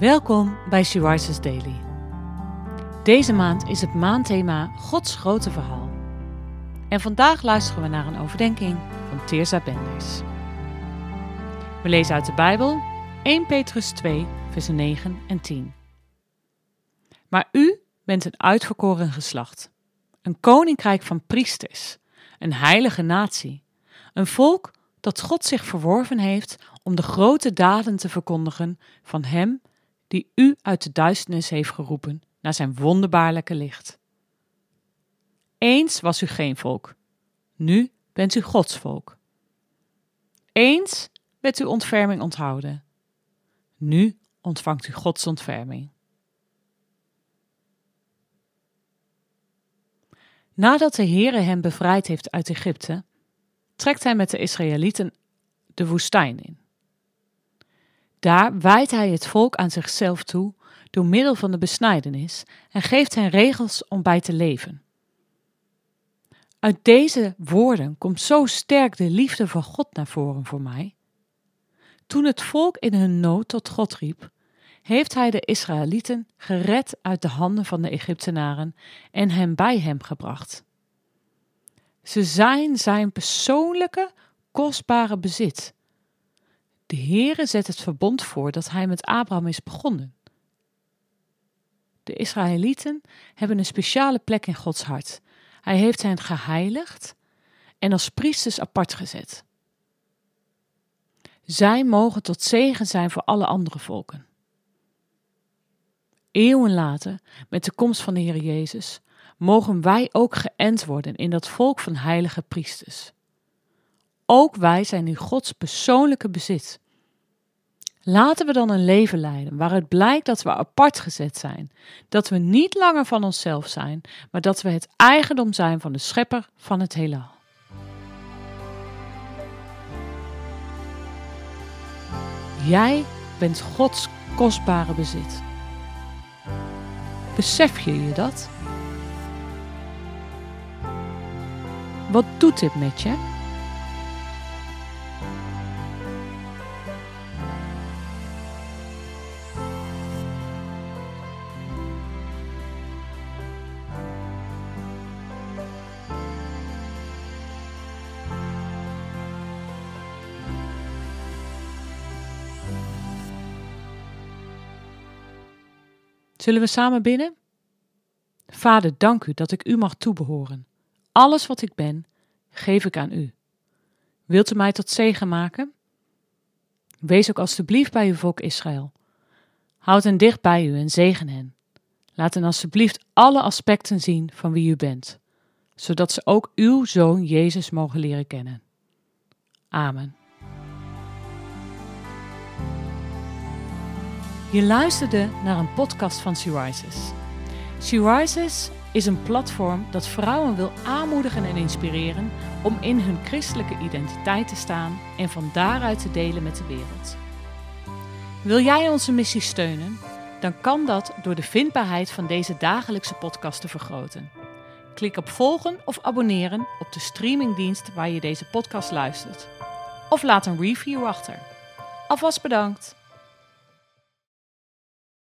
Welkom bij She Daily. Deze maand is het maandthema Gods grote verhaal. En vandaag luisteren we naar een overdenking van Teerza Benders. We lezen uit de Bijbel 1 Petrus 2, vers 9 en 10. Maar u bent een uitverkoren geslacht, een koninkrijk van priesters, een heilige natie, een volk dat God zich verworven heeft om de grote daden te verkondigen van Hem die u uit de duisternis heeft geroepen naar zijn wonderbaarlijke licht. Eens was u geen volk, nu bent u Gods volk. Eens werd u ontferming onthouden, nu ontvangt u Gods ontferming. Nadat de Heere hem bevrijd heeft uit Egypte, trekt hij met de Israëlieten de woestijn in. Daar wijdt hij het volk aan zichzelf toe door middel van de besnijdenis en geeft hen regels om bij te leven. Uit deze woorden komt zo sterk de liefde van God naar voren voor mij. Toen het volk in hun nood tot God riep, heeft hij de Israëlieten gered uit de handen van de Egyptenaren en hen bij hem gebracht. Ze zijn zijn persoonlijke, kostbare bezit de Heere zet het verbond voor dat hij met Abraham is begonnen. De Israëlieten hebben een speciale plek in Gods hart. Hij heeft hen geheiligd en als priesters apart gezet. Zij mogen tot zegen zijn voor alle andere volken. Eeuwen later, met de komst van de Heer Jezus, mogen wij ook geënt worden in dat volk van heilige priesters. Ook wij zijn nu Gods persoonlijke bezit. Laten we dan een leven leiden waaruit blijkt dat we apart gezet zijn, dat we niet langer van onszelf zijn, maar dat we het eigendom zijn van de schepper van het heelal. Jij bent Gods kostbare bezit. Besef je je dat? Wat doet dit met je? Zullen we samen binnen? Vader, dank u dat ik u mag toebehoren. Alles wat ik ben, geef ik aan u. Wilt u mij tot zegen maken? Wees ook alstublieft bij uw volk Israël. Houd hen dicht bij u en zegen hen. Laat hen alstublieft alle aspecten zien van wie u bent, zodat ze ook uw zoon Jezus mogen leren kennen. Amen. Je luisterde naar een podcast van She Rises. She Rises is een platform dat vrouwen wil aanmoedigen en inspireren om in hun christelijke identiteit te staan en van daaruit te delen met de wereld. Wil jij onze missie steunen? Dan kan dat door de vindbaarheid van deze dagelijkse podcast te vergroten. Klik op volgen of abonneren op de streamingdienst waar je deze podcast luistert. Of laat een review achter. Alvast bedankt!